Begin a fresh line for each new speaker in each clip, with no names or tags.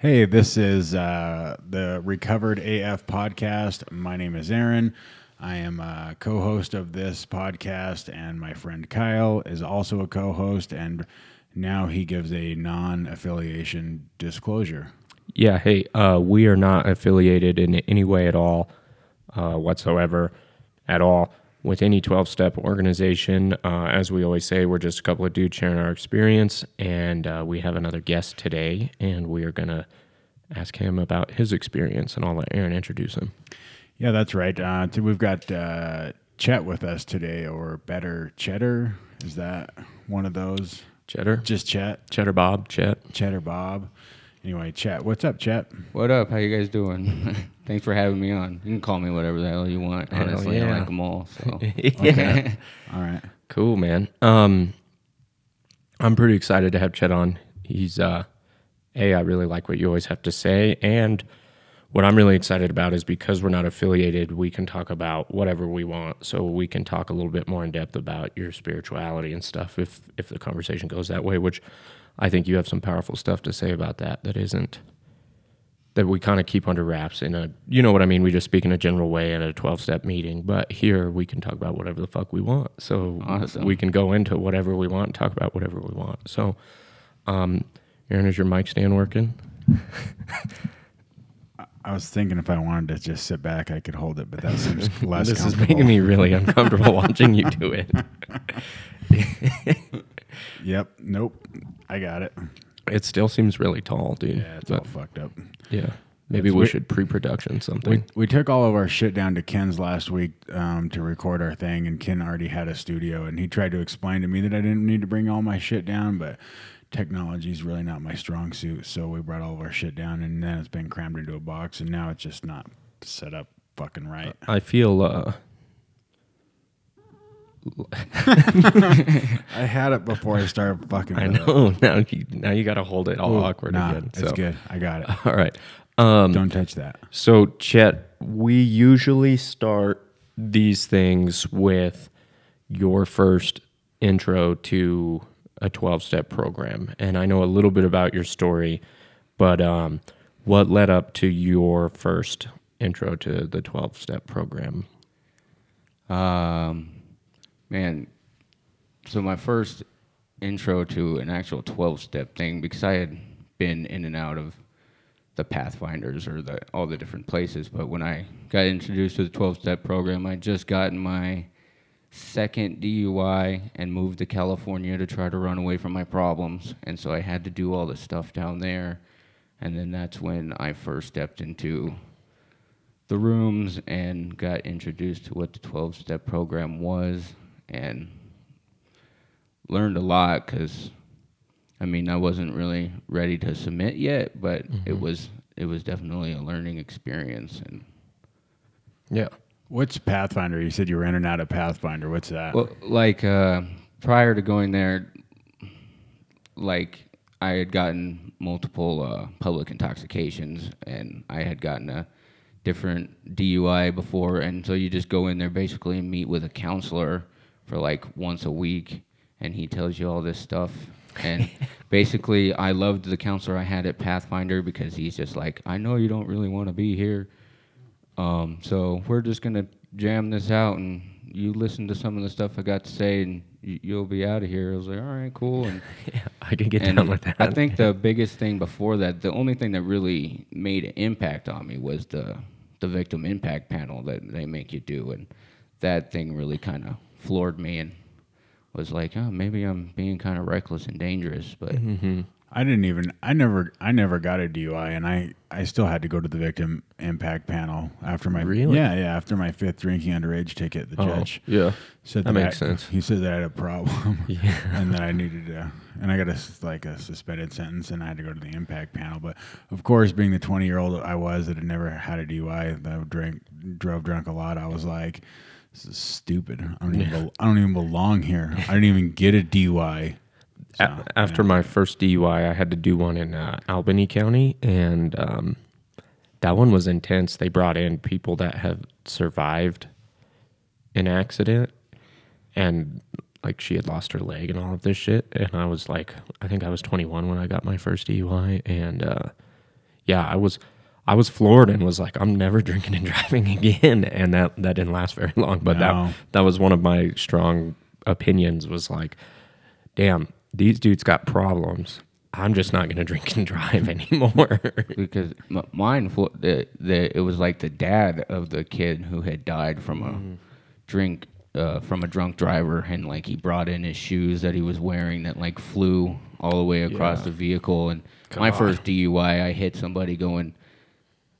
Hey, this is uh, the Recovered AF podcast. My name is Aaron. I am a co host of this podcast, and my friend Kyle is also a co host, and now he gives a non affiliation disclosure.
Yeah, hey, uh, we are not affiliated in any way at all, uh, whatsoever, at all, with any 12 step organization. Uh, as we always say, we're just a couple of dudes sharing our experience, and uh, we have another guest today, and we are going to ask him about his experience, and I'll let Aaron introduce him.
Yeah, that's right. Uh, t- we've got uh, Chet with us today, or better, Cheddar. Is that one of those?
Cheddar?
Just Chet,
Cheddar Bob, Chet.
Cheddar Bob. Anyway, Chet, what's up, Chet?
What up? How you guys doing? Thanks for having me on. You can call me whatever the hell you want. Honestly,
yeah.
I like them all. So
yeah.
All right.
Cool, man. Um, I'm pretty excited to have Chet on. He's uh, a I really like what you always have to say, and what I'm really excited about is because we're not affiliated, we can talk about whatever we want. So we can talk a little bit more in depth about your spirituality and stuff if if the conversation goes that way. Which I think you have some powerful stuff to say about that. That isn't that we kind of keep under wraps in a you know what I mean. We just speak in a general way at a 12 step meeting, but here we can talk about whatever the fuck we want. So
Awesome.
we can go into whatever we want, and talk about whatever we want. So, um, Aaron, is your mic stand working?
I was thinking if I wanted to just sit back, I could hold it, but that seems less
this is making me really uncomfortable watching you do it.
Yep. Nope. I got it.
It still seems really tall, dude.
Yeah, it's
but
all fucked up.
yeah, maybe
It's
we
weird.
should pre-production something.
We, we took all of our shit down to Ken's last week um, to record our thing, and Ken already had a studio, and he tried to explain to me that I didn't need to bring all my shit down, but technology is really not my strong suit. So we brought all of our shit down, and then it's been crammed into a box, and now it's just not set up fucking right.
I feel uh,
I had it before I started fucking.
I
with it.
know now you now you got to hold it all
Ooh,
awkward
nah,
again.
It's good. I got it.
All right. Um,
Don't touch that.
So, Chet, we usually start these things with your first intro to a 12 step program. And I know a little bit about your story, but um, what led up to your first intro to the 12 step program?
Um, man, so my first intro to an actual 12 step thing, because I had been in and out of the Pathfinders or the all the different places, but when I got introduced to the 12 step program, I just gotten my second DUI and moved to California to try to run away from my problems. And so I had to do all the stuff down there. And then that's when I first stepped into the rooms and got introduced to what the 12 step program was and learned a lot because I mean I wasn't really ready to submit yet but it was it was definitely a learning experience and
Yeah.
What's Pathfinder? You said you were in and out of Pathfinder. What's that?
well like uh, prior to going there like I had gotten multiple uh, public intoxications and I had gotten a different DUI before and so you just go in there basically and meet with a counselor for like once a week and he tells you all this stuff and basically I loved the counselor I had at Pathfinder because he's just like I know you don't really want to be here um, so we're just gonna jam this out and you listen to some of the stuff I got to say and y- you'll be out of here. I was like, all right, cool. And
Yeah, I can get down with that.
I think the biggest thing before that, the only thing that really made an impact on me was the the victim impact panel that they make you do, and that thing really kind of floored me and was like, oh, maybe I'm being kind of reckless and dangerous, but
Mm-hmm.
I didn't even. I never. I never got a DUI, and I. I still had to go to the victim impact panel after my.
Really?
Yeah, yeah. After my fifth drinking underage ticket, the
Oh,
judge
yeah.
said
that
that,
makes
I-
sense.
He said that I had a problem,
Yeah.
and that I needed to. And I got a s- like a suspended sentence, and I had to go to the impact panel. But of course, being the twenty year old I was that had never had a DUI, that drank, drove drunk a lot, I was like, "This is stupid. I don't even. Bel- I don't even belong here. I didn't even get a DUI." So,
A- after my first DUI, I had to do one in uh, Albany County, and um, that one was intense. They brought in people that have survived an accident, and like she had lost her leg and all of this shit. And I was like, I think I was 21 when I got my first DUI, and uh, yeah, I was I was floored and was like, I'm never drinking and driving again, and that that didn't last very long. But
No.
that that was one of my strong opinions. Was like, damn, these dudes got problems. I'm just not gonna drink and drive anymore.
because m- mine flo- the, the it was like the dad of the kid who had died from a drink uh, from a drunk driver and like he brought in his shoes that he was wearing that like flew all the way across
Yeah.
the vehicle and my first DUI I hit somebody going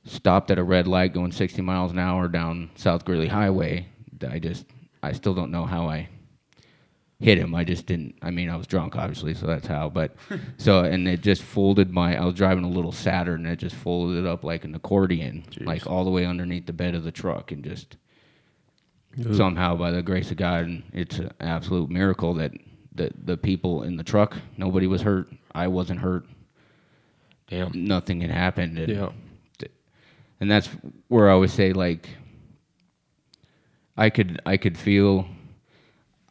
stopped at a red light going 60 miles an hour down South Greeley Highway I just I still don't know how I hit him. I just didn't. I mean, I was drunk, obviously, so that's how. But so, and it just folded my. I was driving a little Saturn, and it just folded it up like an accordion, like all the way underneath the bed of the truck, and just somehow, by the grace of God, and it's an absolute miracle that the the people in the truck, nobody was hurt. I wasn't hurt.
damn.
Nothing had happened. And,
Yeah.
And that's where I always say like I could I could feel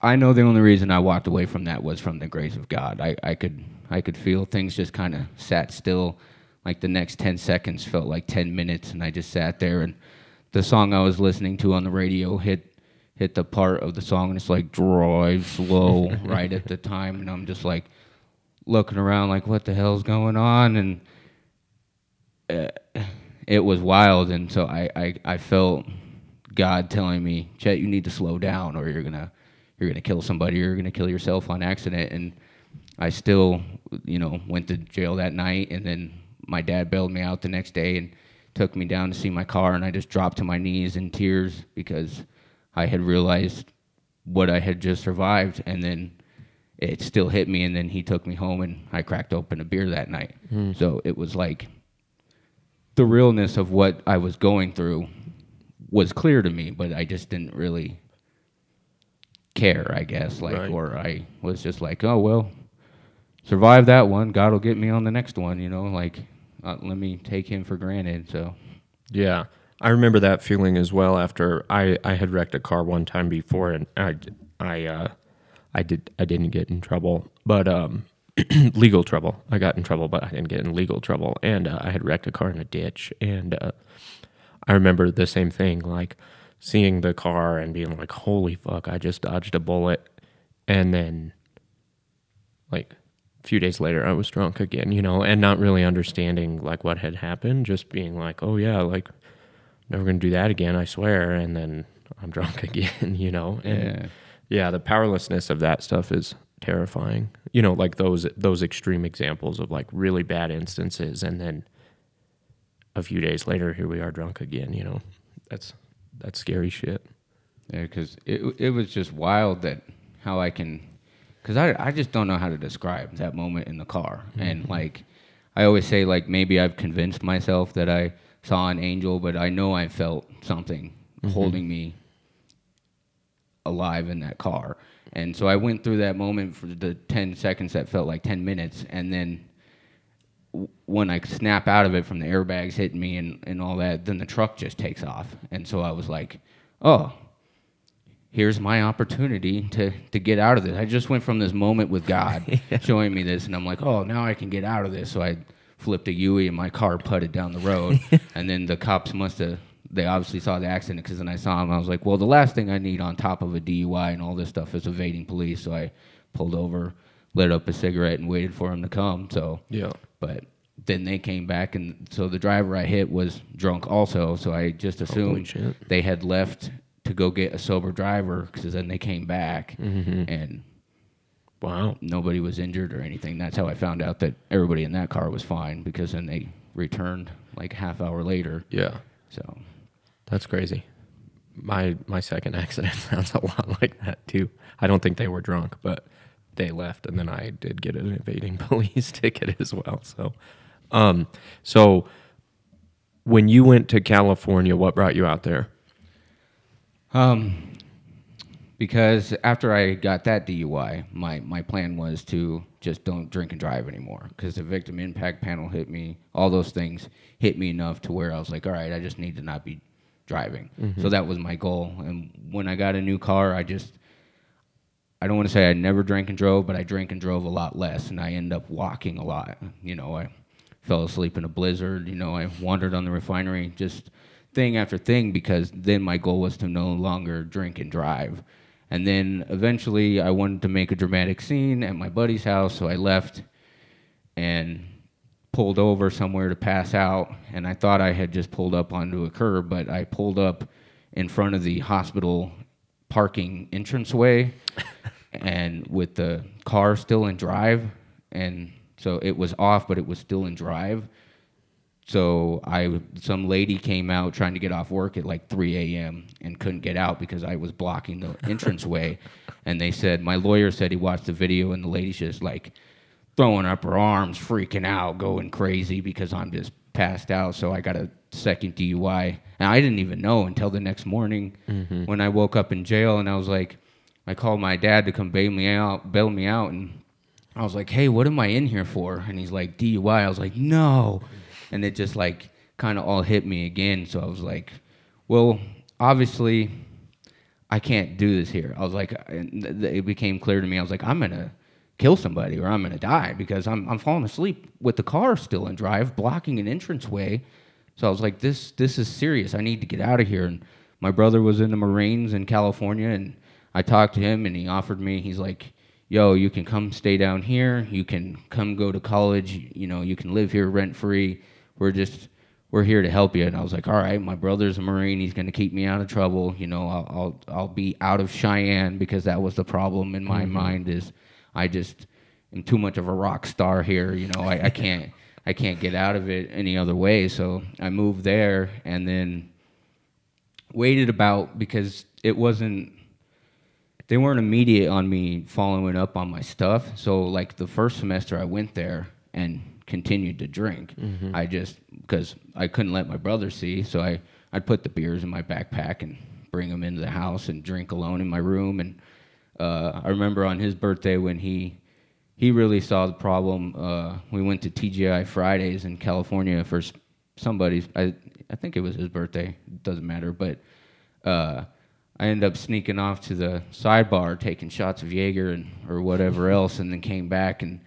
I know the only reason I walked away from that was from the grace of God. I, I could I could feel things just kind of sat still. Like the next ten seconds felt like ten minutes, and I just sat there. And the song I was listening to on the radio hit hit the part of the song, and it's like drive slow right at the time, and I'm just like looking around like what the hell's going on, and uh, it was wild, and so I, I, I felt God telling me, Chet, you need to slow down, or you're gonna you're gonna kill somebody, or you're gonna kill yourself on accident. And I still, you know, went to jail that night, and then my dad bailed me out the next day and took me down to see my car, and I just dropped to my knees in tears because I had realized what I had just survived, and then it still hit me, and then he took me home, and I cracked open a beer that night. Hmm. So it was like the realness of what I was going through was clear to me, but I just didn't really care, I guess. Like,
Right.
or I was just like, oh, well, survive that one. God will get me on the next one, you know? Like, uh, let me take him for granted. So,
Yeah, I remember that feeling as well. After I, I had wrecked a car one time before, and I I uh, I did I didn't get in trouble, but um, legal trouble. I got in trouble, but I didn't get in legal trouble. And uh, I had wrecked a car in a ditch, and uh, I remember the same thing, like seeing the car and being like, "Holy fuck! I just dodged a bullet," and then like a few days later i was drunk again you know and not really understanding like what had happened just being like oh yeah like never gonna do that again i swear and then i'm drunk again you know and
Yeah.
yeah the powerlessness of that stuff is terrifying you know like those those extreme examples of like really bad instances and then a few days later here we are drunk again you know that's that's scary shit
yeah, because it, it was just wild that how I can, because I, I just don't know how to describe that moment in the car. Mm-hmm. And like, I always say, like, maybe I've convinced myself that I saw an angel, but I know I felt something mm-hmm. holding me alive in that car. And so I went through that moment for the 10 seconds that felt like 10 minutes. And then w- when I snap out of it from the airbags hitting me and, and all that, then the truck just takes off. And so I was like, oh, here's my opportunity to, to get out of this. I just went from this moment with God showing me this, and I'm like, oh, now I can get out of this. So I flipped a Yui and my car putted down the road. and then the cops must have, they obviously saw the accident because then I saw him. I was like, well, the last thing I need on top of a DUI and all this stuff is evading police. So I pulled over, lit up a cigarette, and waited for him to come. So
yeah
but then they came back, and so the driver I hit was drunk also. So I just assumed they had left to go get a sober driver because then they came back mm-hmm. and
wow
nobody was injured or anything. That's how I found out that everybody in that car was fine because then they returned like a half hour later.
yeah
So
That's crazy. My my second accident sounds a lot like that too. I don't think they were drunk, but they left, and then I did get an evading police ticket as well. So, um, so when you went to California, what brought you out there?
Um, because after I got that DUI, my, my plan was to just don't drink and drive anymore. Because the victim impact panel hit me, all those things hit me enough to where I was like, all right, I just need to not be driving. So mm-hmm. that was my goal. And when I got a new car, I just, I don't want to say I never drank and drove, but I drank and drove a lot less, and I end up walking a lot. You know, I fell asleep in a blizzard. You know, I wandered on the refinery, just thing after thing, because then my goal was to no longer drink and drive. And then eventually, I wanted to make a dramatic scene at my buddy's house, so I left and pulled over somewhere to pass out. And I thought I had just pulled up onto a curb, but I pulled up in front of the hospital parking entranceway and with the car still in drive and so it was off but it was still in drive so i some lady came out trying to get off work at like 3 a.m and couldn't get out because i was blocking the entranceway and they said my lawyer said he watched the video and the lady's just like throwing up her arms freaking out going crazy because i'm just passed out so i got a second dui and i didn't even know until the next morning mm-hmm. when i woke up in jail and i was like I called my dad to come bail me out, bail me out, and I was like, "Hey, what am I in here for?" And he's like, "DUI." I was like, "No," and it just like kind of all hit me again. So I was like, "Well, obviously, I can't do this here." I was like, and th- th- it became clear to me. I was like, "I'm gonna kill somebody or I'm gonna die because I'm I'm falling asleep with the car still in drive, blocking an entranceway." So I was like, "This this is serious. I need to get out of here." And my brother was in the Marines in California, and I talked to him and he offered me, he's like, yo, you can come stay down here. You can come go to college. You know, you can live here rent free. We're just, we're here to help you. And I was like, all right, my brother's a Marine. He's going to keep me out of trouble. You know, I'll, I'll, I'll be out of Cheyenne because that was the problem in my mm-hmm. mind is I just am too much of a rock star here. You know, I, I can't, I can't get out of it any other way. So I moved there and then waited about because it wasn't they weren't immediate on me following up on my stuff. So like the first semester I went there and continued to drink. Mm-hmm. I just because I couldn't let my brother see, so I I'd put the beers in my backpack and bring them into the house and drink alone in my room. And uh, I remember on his birthday when he he really saw the problem. Uh, we went to TGI Fridays in California for somebody's. I I think it was his birthday. It doesn't matter, but uh, I ended up sneaking off to the sidebar, taking shots of Jaeger and or whatever else, and then came back and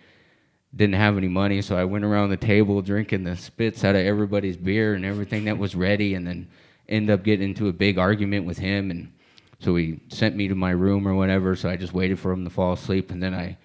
didn't have any money, so I went around the table drinking the spits out of everybody's beer and everything that was ready, and then end up getting into a big argument with him, and so he sent me to my room or whatever. So I just waited for him to fall asleep, and then I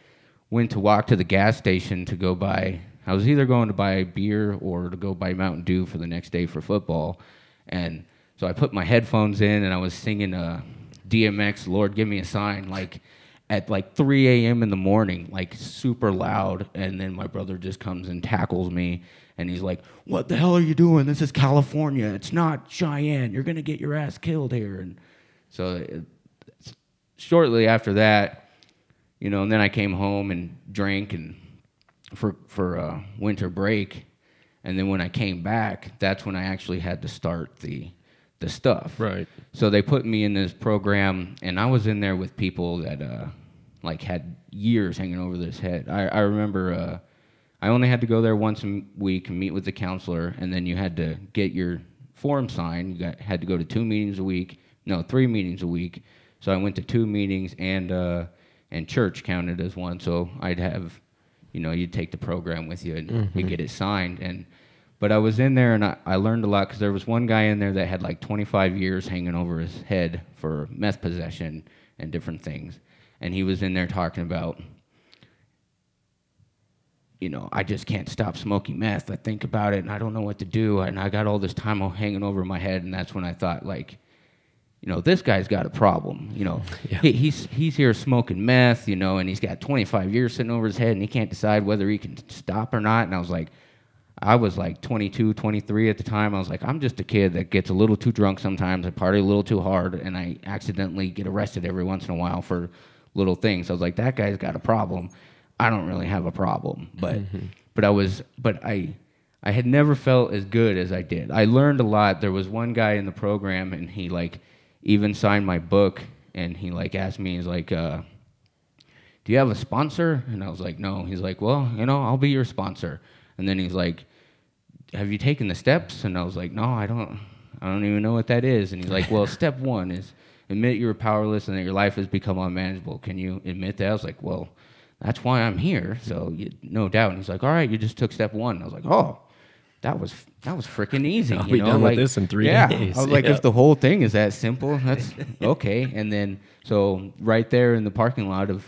went to walk to the gas station to go buy. I was either going to buy a beer or to go buy Mountain Dew for the next day for football, and so I put my headphones in and I was singing uh, DMX, Lord Give Me a Sign, like at like 3 a.m. in the morning, like super loud. And then my brother just comes and tackles me and he's like, What the hell are you doing? This is California. It's not Cheyenne. You're going to get your ass killed here. And so it, shortly after that, you know, and then I came home and drank and for for uh, winter break, and then when I came back, that's when I actually had to start the the stuff.
Right.
So they put me in this program, and I was in there with people that uh, like had years hanging over this head. I, I remember uh, I only had to go there once a week and meet with the counselor, and then you had to get your form signed. You got had to go to two meetings a week, no, three meetings a week. So I went to two meetings, and uh, and church counted as one. So I'd have, you know, you'd take the program with you and you get it signed, and but I was in there and I, I learned a lot because there was one guy in there that had like 25 years hanging over his head for meth possession and different things. And he was in there talking about, you know, I just can't stop smoking meth. I think about it and I don't know what to do. And I got all this time hanging over my head. And that's when I thought, like, you know, this guy's got a problem. You know, he, he's he's here smoking meth, you know, and he's got 25 years sitting over his head, and he can't decide whether he can stop or not. And I was like, I was like 22, 23 at the time. I was like, I'm just a kid that gets a little too drunk sometimes. I party a little too hard, and I accidentally get arrested every once in a while for little things. I was like, that guy's got a problem. I don't really have a problem, but mm-hmm. but I was but I I had never felt as good as I did. I learned a lot. There was one guy in the program, and he like even signed my book, and he like asked me, he's like. uh do you have a sponsor? And I was like, no. He's like, well, you know, I'll be your sponsor. And then he's like, have you taken the steps? And I was like, no, I don't. I don't even know what that is. And he's like, well, step one is admit you're powerless and that your life has become unmanageable. Can you admit that? I was like, well, that's why I'm here. So you, no doubt. And he's like, all right, you just took step one. And I was like, oh, that was that was freaking easy.
I'll
you
be
know,
done with this in three
yeah.
days.
I was like,
Yeah.
if the whole thing is that simple, that's okay. And then so right there in the parking lot of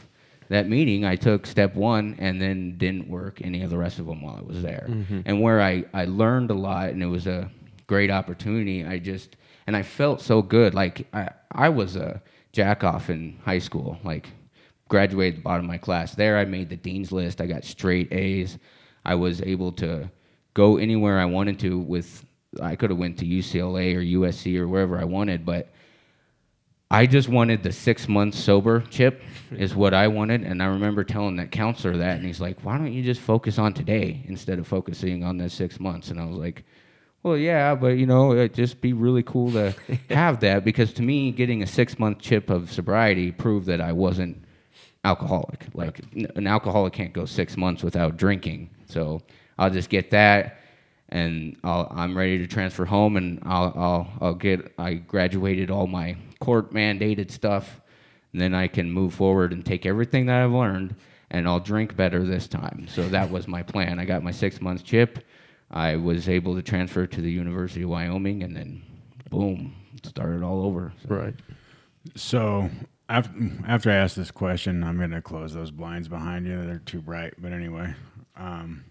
that meeting, I took step one and then didn't work any of the rest of them while I was there. Mm-hmm. And where I, I learned a lot and it was a great opportunity, I just, and I felt so good. Like I, I was a jack off in high school, like graduated at the bottom of my class. There I made the dean's list. I got straight A's. I was able to go anywhere I wanted to with, I could have went to UCLA or USC or wherever I wanted, but I just wanted the six months sober chip, is what I wanted. And I remember telling that counselor that, and he's like, why don't you just focus on today instead of focusing on the six months? And I was like, well, yeah, but you know, it'd just be really cool to have that because to me, getting a six month chip of sobriety proved that I wasn't alcoholic. Like, an alcoholic can't go six months without drinking. So I'll just get that and I'll, I'm ready to transfer home, and I'll, I'll, I'll get. I graduated all my court mandated stuff, and then I can move forward and take everything that I've learned, and I'll drink better this time. So that was my plan. I got my six months chip. I was able to transfer to the University of Wyoming, and then boom, started all over. So-
Right.
So after, after I ask this question, I'm going to close those blinds behind you. They're too bright. But anyway, um,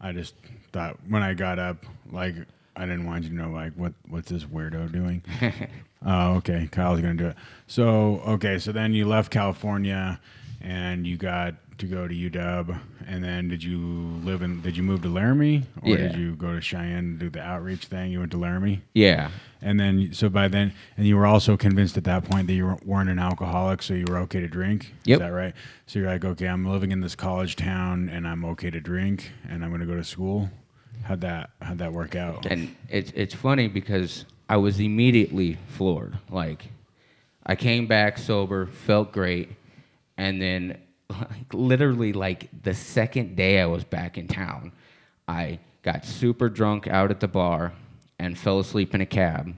I just thought when I got up, like I didn't want you to know, like what what's this weirdo doing? Oh, okay. Kyle's gonna do it. So okay, so then you left California, and you got to go to UW, and then did you live in? Did you move to Laramie, or did you go to Cheyenne to do the outreach thing? You went to Laramie.
Yeah,
And then, so by then, and you were also convinced at that point that you weren't- weren't an alcoholic, so you were okay to drink.
Yep.
Is that right? So you're like, okay, I'm living in this college town, and I'm okay to drink, and I'm going to go to school. How'd that How'd that work out?
and it's it's funny because I was immediately floored. Like I came back sober, felt great, and then like, literally like the second day I was back in town, I got super drunk out at the bar and fell asleep in a cab,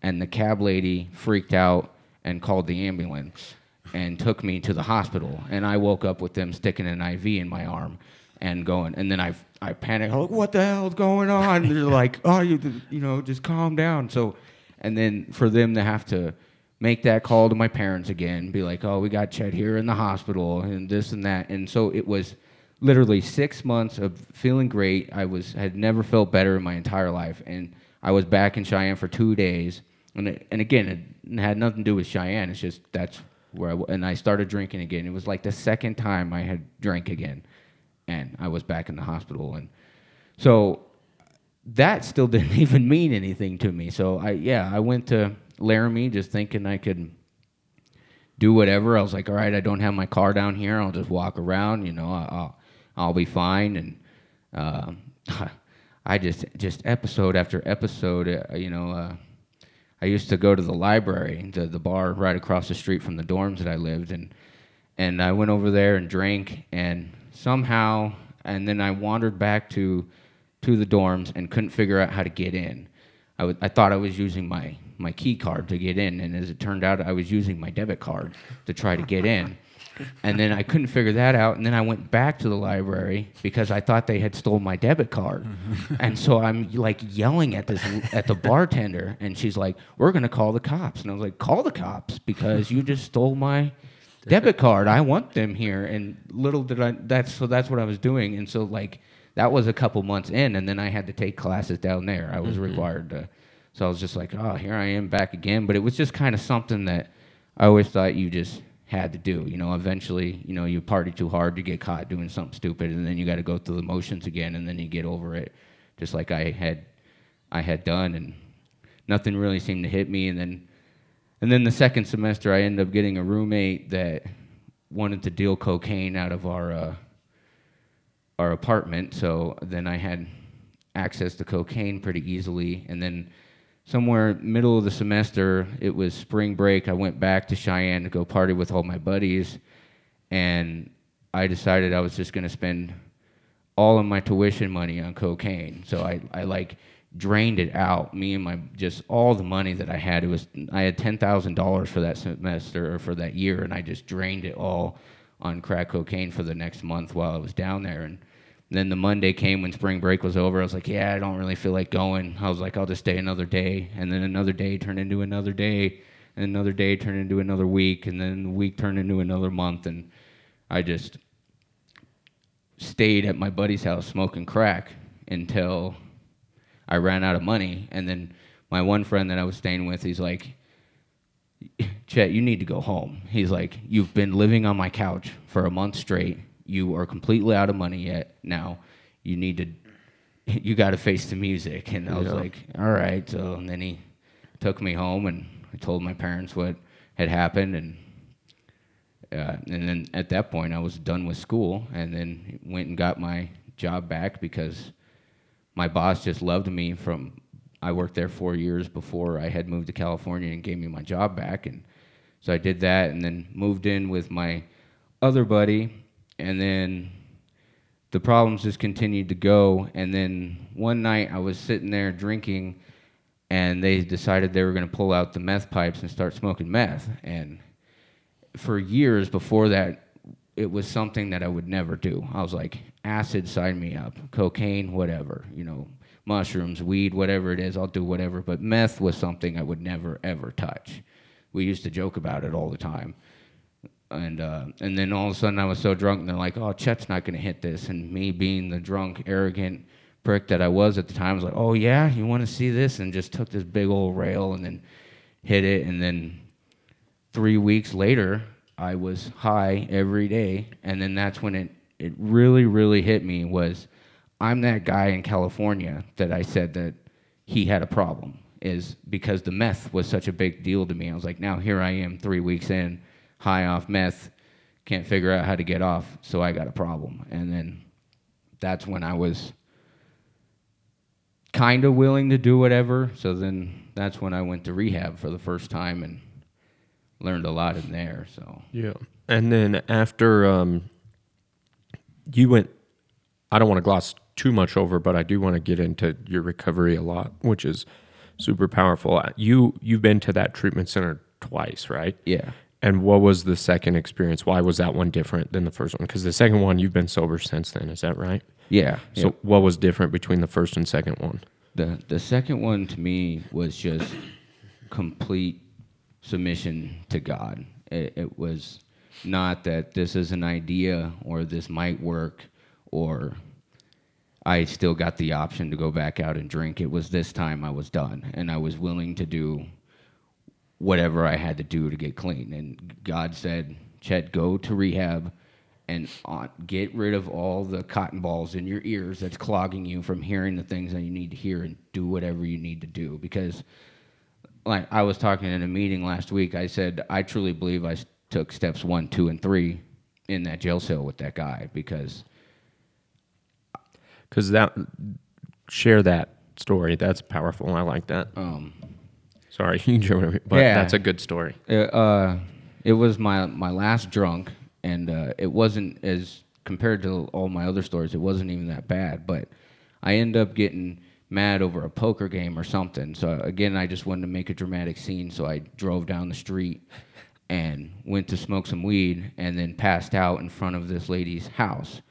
and the cab lady freaked out and called the ambulance and took me to the hospital, and I woke up with them sticking an IV in my arm and going, and then I I panicked. I'm like, what the hell's going on? They're like, oh, you you know, just calm down. So, and then for them to have to make that call to my parents again, be like, oh, we got Chet here in the hospital and this and that, and so it was literally six months of feeling great. I was had never felt better in my entire life, and I was back in Cheyenne for two days. And it, and again, it had nothing to do with Cheyenne. It's just that's where I and I started drinking again. It was like the second time I had drank again, and I was back in the hospital. And so that still didn't even mean anything to me. So I yeah, I went to Laramie just thinking I could do whatever. I was like, all right, I don't have my car down here. I'll just walk around. You know, I'll I'll be fine. And um, I just just episode after episode. Uh, you know, uh, I used to go to the library, the the bar right across the street from the dorms that I lived, and and I went over there and drank, and somehow, and then I wandered back to to the dorms and couldn't figure out how to get in. I was- I thought I was using my my key card to get in, and as it turned out, I was using my debit card to try to get in. And then I couldn't figure that out, and then I went back to the library because I thought they had stole my debit card. and so I'm like yelling at this at the bartender, and she's like, "We're gonna call the cops." And I was like, "Call the cops because you just stole my debit card. I want them here." And little did I that's so that's what I was doing, and so like that was a couple months in, and then I had to take classes down there. I was mm-hmm. required to, so I was just like, "Oh, here I am back again." But it was just kind of something that I always thought you just had to do. You know, eventually, you know, you party too hard, you get caught doing something stupid, and then you got to go through the motions again, and then you get over it, just like I had, I had done, and nothing really seemed to hit me. And then, and then the second semester, I ended up getting a roommate that wanted to deal cocaine out of our uh, our apartment. So then I had access to cocaine pretty easily, and then somewhere middle of the semester, it was spring break. I went back to Cheyenne to go party with all my buddies, and I decided I was just going to spend all of my tuition money on cocaine. So I, I like drained it out. Me and my just all the money that I had. It was I had ten thousand dollars for that semester or for that year, and I just drained it all on crack cocaine for the next month while I was down there. And then the Monday came when spring break was over. I was like, yeah, I don't really feel like going. I was like, I'll just stay another day. And then another day turned into another day. And another day turned into another week. And then the week turned into another month. And I just stayed at my buddy's house smoking crack until I ran out of money. And then my one friend that I was staying with, he's like, Chet, you need to go home. He's like, You've been living on my couch for a month straight. You are completely out of money yet. Now you need to, you got to face the music. And I was
Yeah.
like, All right. So and then he took me home and I told my parents what had happened. And uh, and then at that point, I was done with school, and then went and got my job back because my boss just loved me. From I worked there four years before I had moved to California, and gave me my job back, and so I did that, and then moved in with my other buddy, and then the problems just continued to go. And then one night, I was sitting there drinking, and they decided they were going to pull out the meth pipes and start smoking meth, and for years before that, it was something that I would never do. I was like, acid, sign me up. Cocaine, whatever. You know, mushrooms, weed, whatever it is, I'll do whatever. But meth was something I would never, ever touch. We used to joke about it all the time. And uh, and then all of a sudden I was so drunk, and they're like, "Oh, Chet's not gonna hit this." And me being the drunk, arrogant prick that I was at the time, I was like, "Oh yeah, you want to see this?" And just took this big old rail and then hit it, and then three weeks later, I was high every day, and then that's when it it really really hit me was I'm that guy in California that I said that he had a problem is because the meth was such a big deal to me. I was like, now here I am, three weeks in, high off meth, can't figure out how to get off, so I got a problem, and then that's when I was kind of willing to do whatever. So then that's when I went to rehab for the first time and learned a lot in there. So
Yeah. And then after um, you went, I don't want to gloss too much over, but I do want to get into your recovery a lot, which is super powerful. You you've been to that treatment center twice, right?
yeah,
And what was the second experience? Why was that one different than the first one? Because the second one you've been sober since then, is that right?
yeah.
So what was different between the first and second one?
the the second one to me was just complete submission to God. It, it was not that this is an idea or this might work or I still got the option to go back out and drink. It was this time I was done and I was willing to do whatever I had to do to get clean. And God said, Chet, go to rehab and uh, get rid of all the cotton balls in your ears that's clogging you from hearing the things that you need to hear and do whatever you need to do. Because, like I was talking in a meeting last week, I said, I truly believe I took steps one, two, and three in that jail cell with that guy because
Because that share that story. That's powerful. I like that.
um,
Sorry, you over, but
Yeah.
that's a good story.
It, uh, it was my my last drunk, and uh, it wasn't as compared to all my other stories. It wasn't even that bad, but I end up getting mad over a poker game or something. So again, I just wanted to make a dramatic scene, so I drove down the street and went to smoke some weed, and then passed out in front of this lady's house,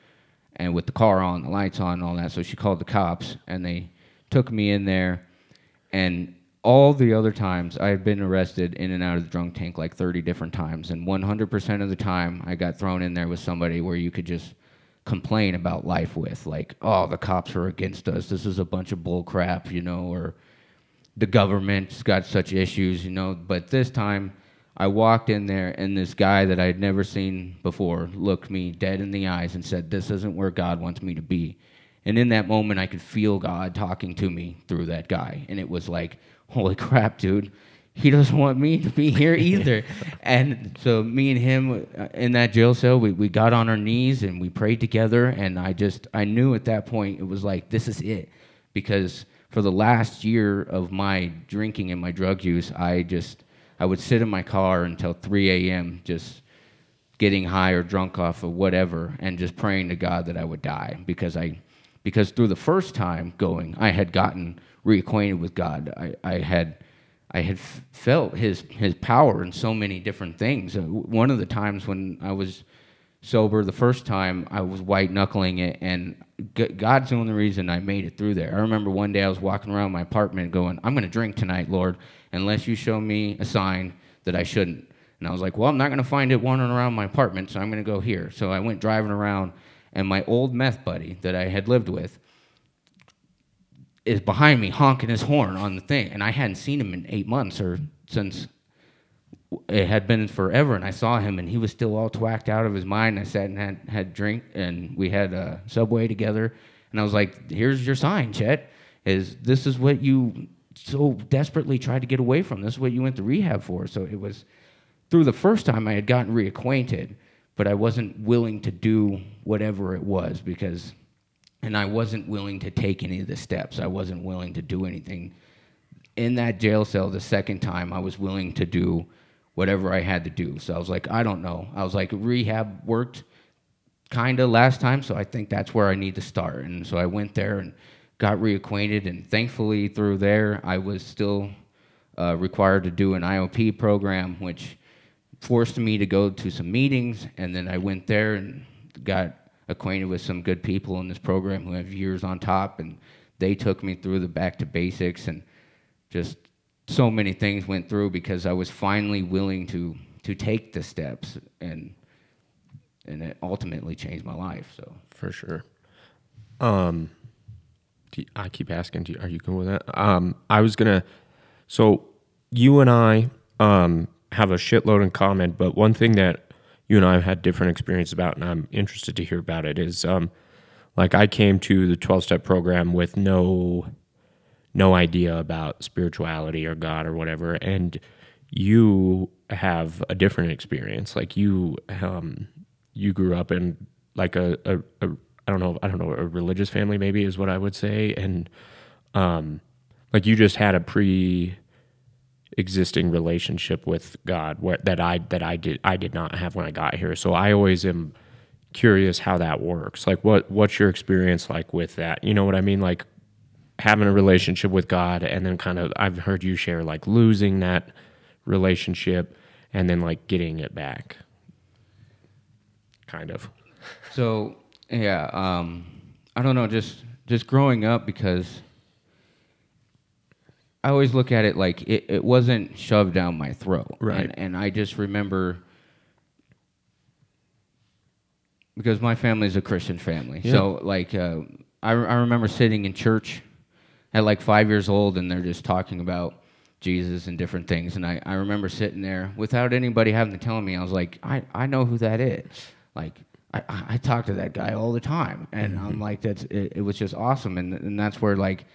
and with the car on, the lights on, and all that. So she called the cops, and they took me in there and all the other times I had been arrested in and out of the drunk tank like 30 different times, and 100% of the time I got thrown in there with somebody where you could just complain about life with, like, oh, the cops are against us. This is a bunch of bull crap, you know, or the government's got such issues, you know. But this time, I walked in there, and this guy that I had never seen before looked me dead in the eyes and said, This isn't where God wants me to be. And in that moment, I could feel God talking to me through that guy. And it was like, Holy crap, dude. He doesn't want me to be here either. and so, me and him uh, in that jail cell, we, we got on our knees and we prayed together. And I just, I knew at that point, it was like, this is it. Because for the last year of my drinking and my drug use, I just, I would sit in my car until 3 a.m. just getting high or drunk off of whatever and just praying to God that I would die because I because through the first time going I had gotten reacquainted with God. I, I had I had felt his his power in so many different things. Uh, one of the times when I was sober the first time, I was white knuckling it, and God's the only reason I made it through there. I remember one day I was walking around my apartment going, I'm going to drink tonight, Lord, unless you show me a sign that I shouldn't. And I was like, well, I'm not going to find it wandering around my apartment, so I'm going to go here. So I went driving around, and my old meth buddy that I had lived with is behind me honking his horn on the thing. And I hadn't seen him in eight months or since it had been forever. And I saw him, and he was still all twacked out of his mind. I sat and had, had drink, and we had a Subway together. And I was like, here's your sign, Chet, is this is what you so desperately tried to get away from. This is what you went to rehab for. So it was through the first time I had gotten reacquainted, but I wasn't willing to do whatever it was because, and I wasn't willing to take any of the steps. I wasn't willing to do anything. In that jail cell, the second time, I was willing to do whatever I had to do. So I was like, I don't know. I was like, rehab worked kind of last time, so I think that's where I need to start. And so I went there and got reacquainted, and thankfully through there, I was still uh, required to do an IOP program, which forced me to go to some meetings, and then I went there and got acquainted with some good people in this program who have years on top, and they took me through the back to basics, and just so many things went through because I was finally willing to to take the steps, and and it ultimately changed my life. So
for sure. Um, you, I keep asking, do you, are you cool with that? Um, I was gonna. So you and I, um, have a shitload in common, but one thing that you and I have had different experience about, and I'm interested to hear about it, is um, like I came to the 12 step program with no no idea about spirituality or God or whatever, and you have a different experience. Like you um, you grew up in like a, a, a I don't know I don't know a religious family maybe is what I would say, and um, like you just had a pre existing relationship with God where, that I that I did I did not have when I got here. So I always am curious how that works. Like what what's your experience like with that? You know what I mean? Like having a relationship with God and then kind of I've heard you share like losing that relationship and then like getting it back. Kind of.
So yeah, um, I don't know, just just growing up because I always look at it like it, it wasn't shoved down my throat.
Right.
And, and I just remember because my family is a Christian family.
Yeah.
So like uh, I, I remember sitting in church at like five years old and they're just talking about Jesus and different things. And I, I remember sitting there without anybody having to tell me, I was like, I, I know who that is. Like, I, I talk to that guy all the time. And I'm like, that's, it, it was just awesome. And, and that's where like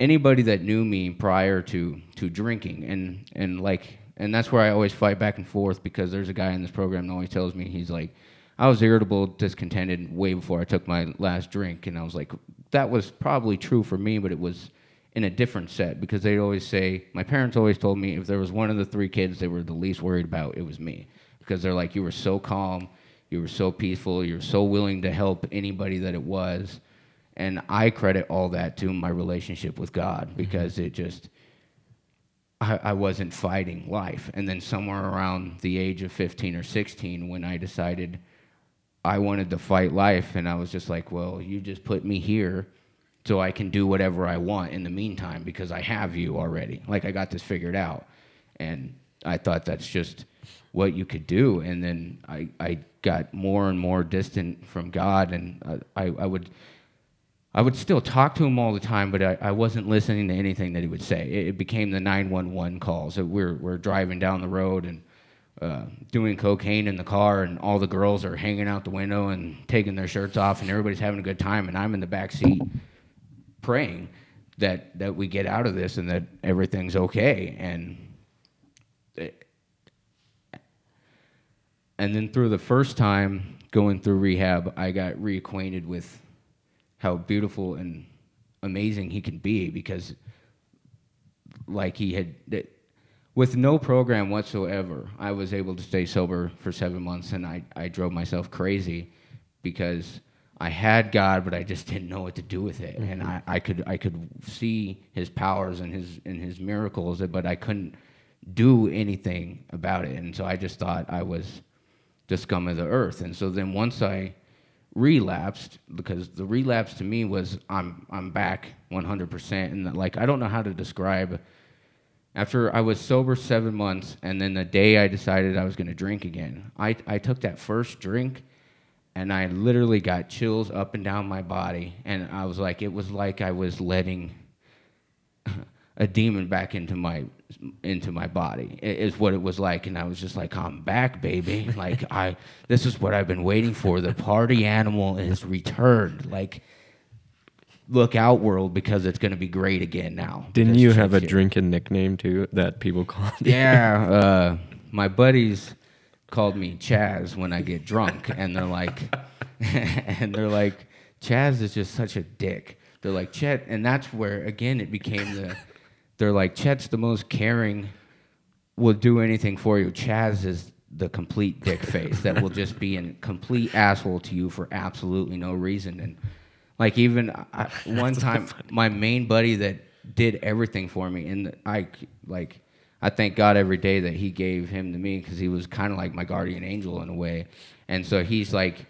anybody that knew me prior to, to drinking and, and like, and that's where I always fight back and forth because there's a guy in this program that always tells me, he's like, I was irritable, discontented way before I took my last drink. And I was like, that was probably true for me, but it was in a different set because they always say, my parents always told me if there was one of the three kids they were the least worried about, it was me. Because they're like, you were so calm, you were so peaceful, you were so willing to help anybody that it was. And I credit all that to my relationship with God because it just, I, I wasn't fighting life. And then somewhere around the age of 15 or 16, when I decided I wanted to fight life, and I was just like, well, you just put me here so I can do whatever I want in the meantime because I have you already. Like, I got this figured out. And I thought that's just what you could do. And then I, I got more and more distant from God, and uh, I, I would. I would still talk to him all the time, but I, I wasn't listening to anything that he would say. It, it became the 911 calls. So we're, we're driving down the road and uh, doing cocaine in the car, and all the girls are hanging out the window and taking their shirts off, and everybody's having a good time, and I'm in the back seat praying that that we get out of this and that everything's okay. And it- and then through the first time going through rehab, I got reacquainted with how beautiful and amazing he can be because like he had with no program whatsoever i was able to stay sober for seven months and i, I drove myself crazy because i had god but i just didn't know what to do with it. And mm-hmm. I, I could i could see his powers and his and his miracles but i couldn't do anything about it. And so i just thought i was the scum of the earth. And so then once I relapsed, because the relapse to me was I'm I'm back 100%, and like I don't know how to describe. After I was sober seven months, and then the day I decided I was going to drink again, I I took that first drink, and I literally got chills up and down my body, and I was like, it was like I was letting a demon back into my into my body is what it was like. And i was just like i'm back baby. Like i this is what i've been waiting for. The party animal is returned. Like look out world because it's going to be great again now.
Didn't you have a
shit.
drinking nickname too that people called you?
yeah uh, my buddies called me chaz when i get drunk and they're like and they're like chaz is just such a dick. They're like chet and that's where again it became the they're like chet's the most caring will do anything for you. Chaz is the complete dick face that will just be a complete asshole to you for absolutely no reason. And like even uh, uh, I, one time my main buddy that did everything for me and i like i thank god every day that he gave him to me because he was kind of like my guardian angel in a way. And so he's like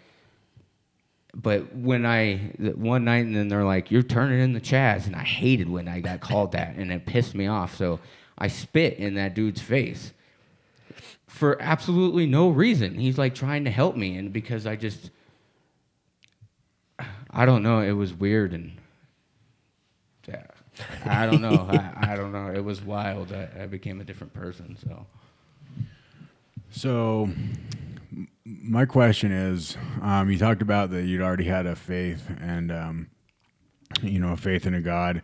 but when I one night and then they're like, "You're turning in the Chaz," and I hated when I got called that, and it pissed me off. So I spit in that dude's face for absolutely no reason. He's like trying to help me, and because I just, I don't know, it was weird and. Yeah, I don't know. I, I don't know. It was wild. I, I became a different person. So
So, m- my question is, um, you talked about that you'd already had a faith and, um, you know, a faith in a God,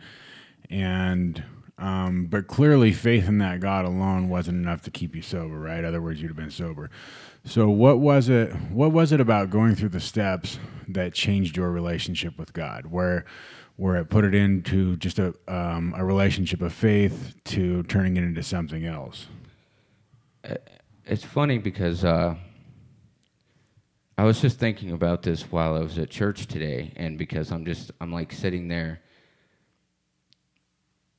and um, but clearly faith in that God alone wasn't enough to keep you sober, right? Other words, you'd have been sober. So, what was it? What was it about going through the steps that changed your relationship with God? Where where it put it into just a um, a relationship of faith to turning it into something else?
it's funny because uh, I was just thinking about this while I was at church today, and because I'm just I'm like sitting there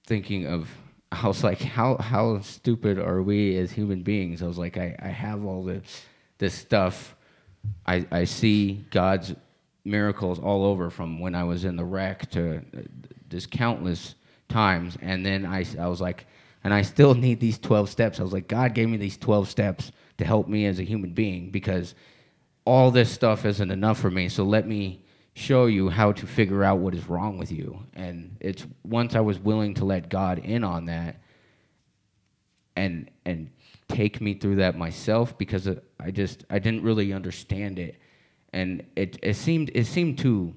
thinking of I was like how how stupid are we as human beings? I was like I, I have all this this stuff. I I see God's miracles all over from when I was in the wreck to uh, this countless times, and then I I was like and I still need these 12 steps. I was like, God gave me these 12 steps to help me as a human being because all this stuff isn't enough for me. So let me show you how to figure out what is wrong with you. And it's once I was willing to let God in on that and and take me through that myself because I just I didn't really understand it. And it it seemed it seemed too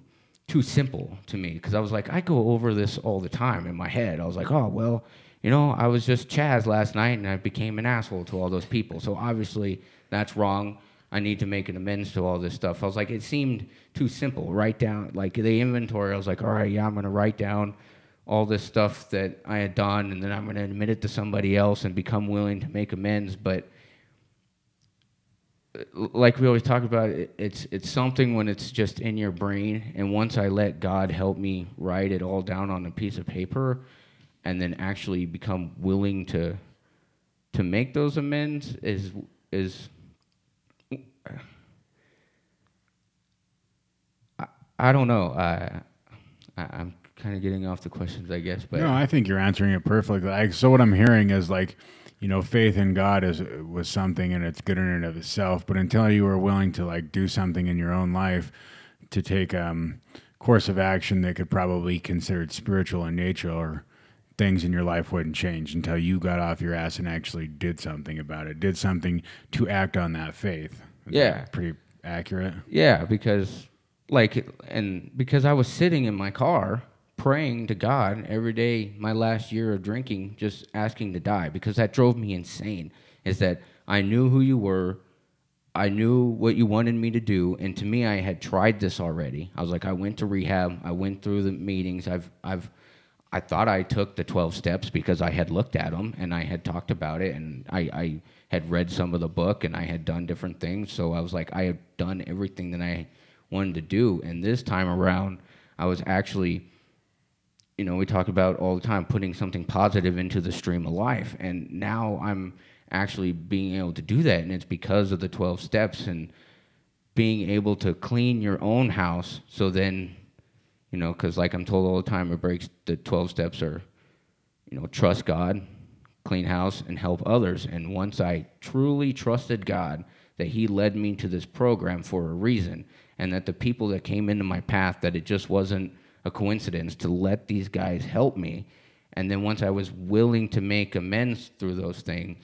too simple to me because I was like I go over this all the time in my head. I was like, "Oh, well, you know, I was just Chaz last night and I became an asshole to all those people. So obviously that's wrong. I need to make an amends to all this stuff. I was like, it seemed too simple. Write down, like the inventory, I was like, all right, yeah, I'm going to write down all this stuff that I had done and then I'm going to admit it to somebody else and become willing to make amends. But uh, like we always talk about, it, it's, it's something when it's just in your brain. And once I let God help me write it all down on a piece of paper, and then actually become willing to to make those amends is is I, I don't know. I, I I'm kind of getting off the questions, I guess, but
no, I think you're answering it perfectly. So what I'm hearing is like, you know, faith in God is was something and it's good in and of itself. But until you were willing to like do something in your own life to take um course of action that could probably be considered spiritual in nature or things in your life wouldn't change until you got off your ass and actually did something about it, did something to act on that faith.
Yeah.
pretty accurate.
Yeah, because like and because I was sitting in my car praying to God every day my last year of drinking just asking to die because that drove me insane is that I knew who you were I knew what you wanted me to do and to me I had tried this already. I was like I went to rehab, I went through the meetings. I've I've I thought I took the 12 steps because I had looked at them and I had talked about it and I, I had read some of the book and I had done different things. So I was like, I have done everything that I wanted to do. And this time around, I was actually, you know, we talk about all the time putting something positive into the stream of life. And now I'm actually being able to do that and it's because of the 12 steps and being able to clean your own house so then you know because like i'm told all the time it breaks the 12 steps are you know trust god clean house and help others and once i truly trusted god that he led me to this program for a reason and that the people that came into my path that it just wasn't a coincidence to let these guys help me and then once i was willing to make amends through those things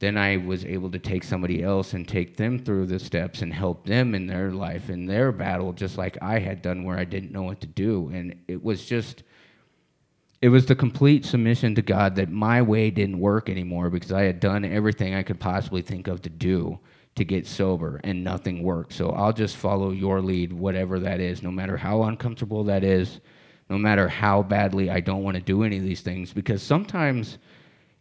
then I was able to take somebody else and take them through the steps and help them in their life, in their battle, just like I had done where I didn't know what to do. And it was just, it was the complete submission to God that my way didn't work anymore because I had done everything I could possibly think of to do to get sober and nothing worked. So I'll just follow your lead, whatever that is, no matter how uncomfortable that is, no matter how badly I don't want to do any of these things, because sometimes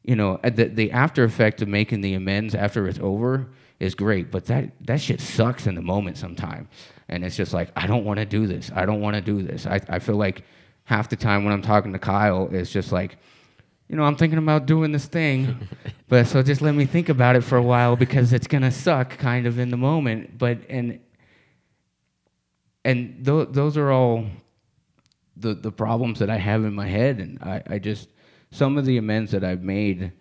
you know, the, the after effect of making the amends after it's over is great, but that, that shit sucks in the moment sometimes. And it's just like, I don't want to do this. I don't want to do this. I, I feel like half the time when I'm talking to Kyle, it's just like, you know, I'm thinking about doing this thing, but so just let me think about it for a while because it's gonna suck kind of in the moment. But and and th- those are all the the problems that I have in my head, and I, I just some of the amends that I've made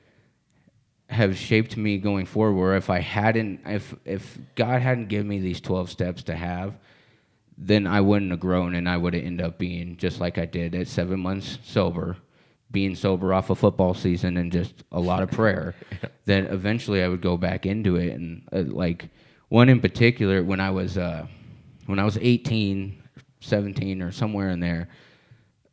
have shaped me going forward. Where if I hadn't, if if God hadn't given me these twelve steps to have, then I wouldn't have grown, and I would have ended up being just like I did at seven months sober, being sober off a football season and just a lot of prayer. then eventually I would go back into it, and uh, like one in particular, when I was uh, when I was 18, 17, or somewhere in there,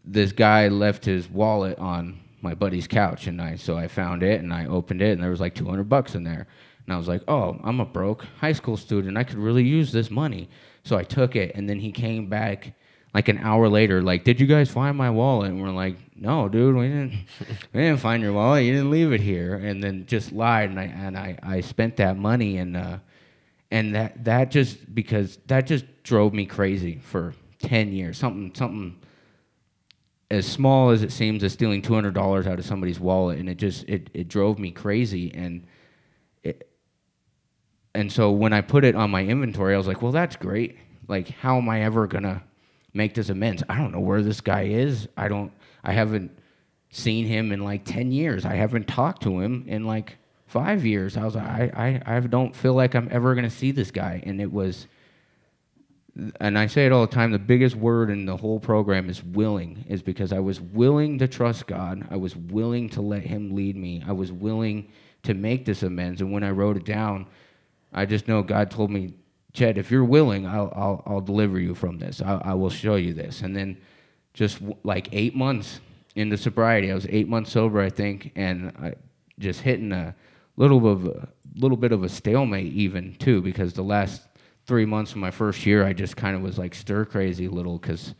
this guy left his wallet on my buddy's couch, and I so I found it and I opened it, and there was like 200 bucks in there, and I was like, oh, I'm a broke high school student, I could really use this money, so I took it, and then he came back like an hour later, like, did you guys find my wallet? And we're like, no, dude, we didn't, we didn't find your wallet, you didn't leave it here, and then just lied, and I and I I spent that money and. uh and that that just because that just drove me crazy for 10 years. Something something as small as it seems as stealing two hundred dollars out of somebody's wallet, and it just it it drove me crazy, and and so when I put it on my inventory, I was like, well, that's great. Like, how am I ever gonna make this amends? I don't know where this guy is. I don't. I haven't seen him in like ten years. I haven't talked to him in like five years. I was like, I I, I don't feel like I'm ever gonna see this guy, and it was and I say it all the time, the biggest word in the whole program is willing, is because I was willing to trust God. I was willing to let Him lead me. I was willing to make this amends. And when I wrote it down, I just know God told me, Chet, if you're willing, I'll, I'll, I'll deliver you from this. I, I will show you this. And then just like eight months into sobriety, I was eight months sober, I think, and I just hitting a little bit of a little bit of a stalemate even too, because the last three months of my first year, I just kind of was like stir crazy a little because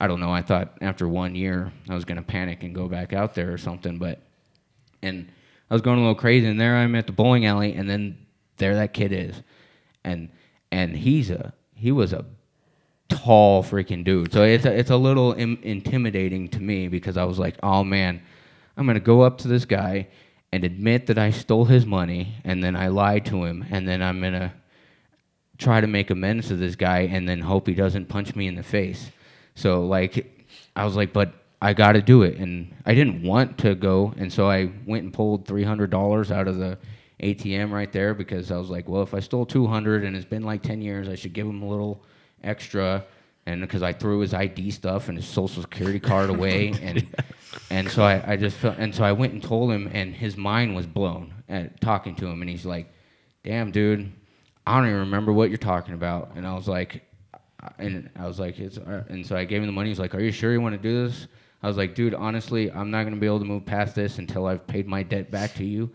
I don't know. I thought after one year I was going to panic and go back out there or something, but and I was going a little crazy. And there I'm at the bowling alley, and then there that kid is, and and he's a he was a tall freaking dude. So it's a, it's a little Im- intimidating to me because I was like, oh man, I'm gonna go up to this guy and admit that I stole his money, and then I lied to him, and then I'm gonna try to make amends to this guy and then hope he doesn't punch me in the face. So like I was like, but I got to do it, and I didn't want to go, and so I went and pulled three hundred dollars out of the ATM right there because I was like, well, if I stole two hundred and it's been like ten years, I should give him a little extra. And because I threw his ID stuff and his social security card away, and and so I, I just felt, and so I went and told him, and his mind was blown at talking to him, and he's like, "Damn, dude, I don't even remember what you're talking about. And I was like, and I was like, it's, uh, and so I gave him the money. He's like, are you sure you want to do this? I was like, dude, honestly, I'm not gonna be able to move past this until I've paid my debt back to you.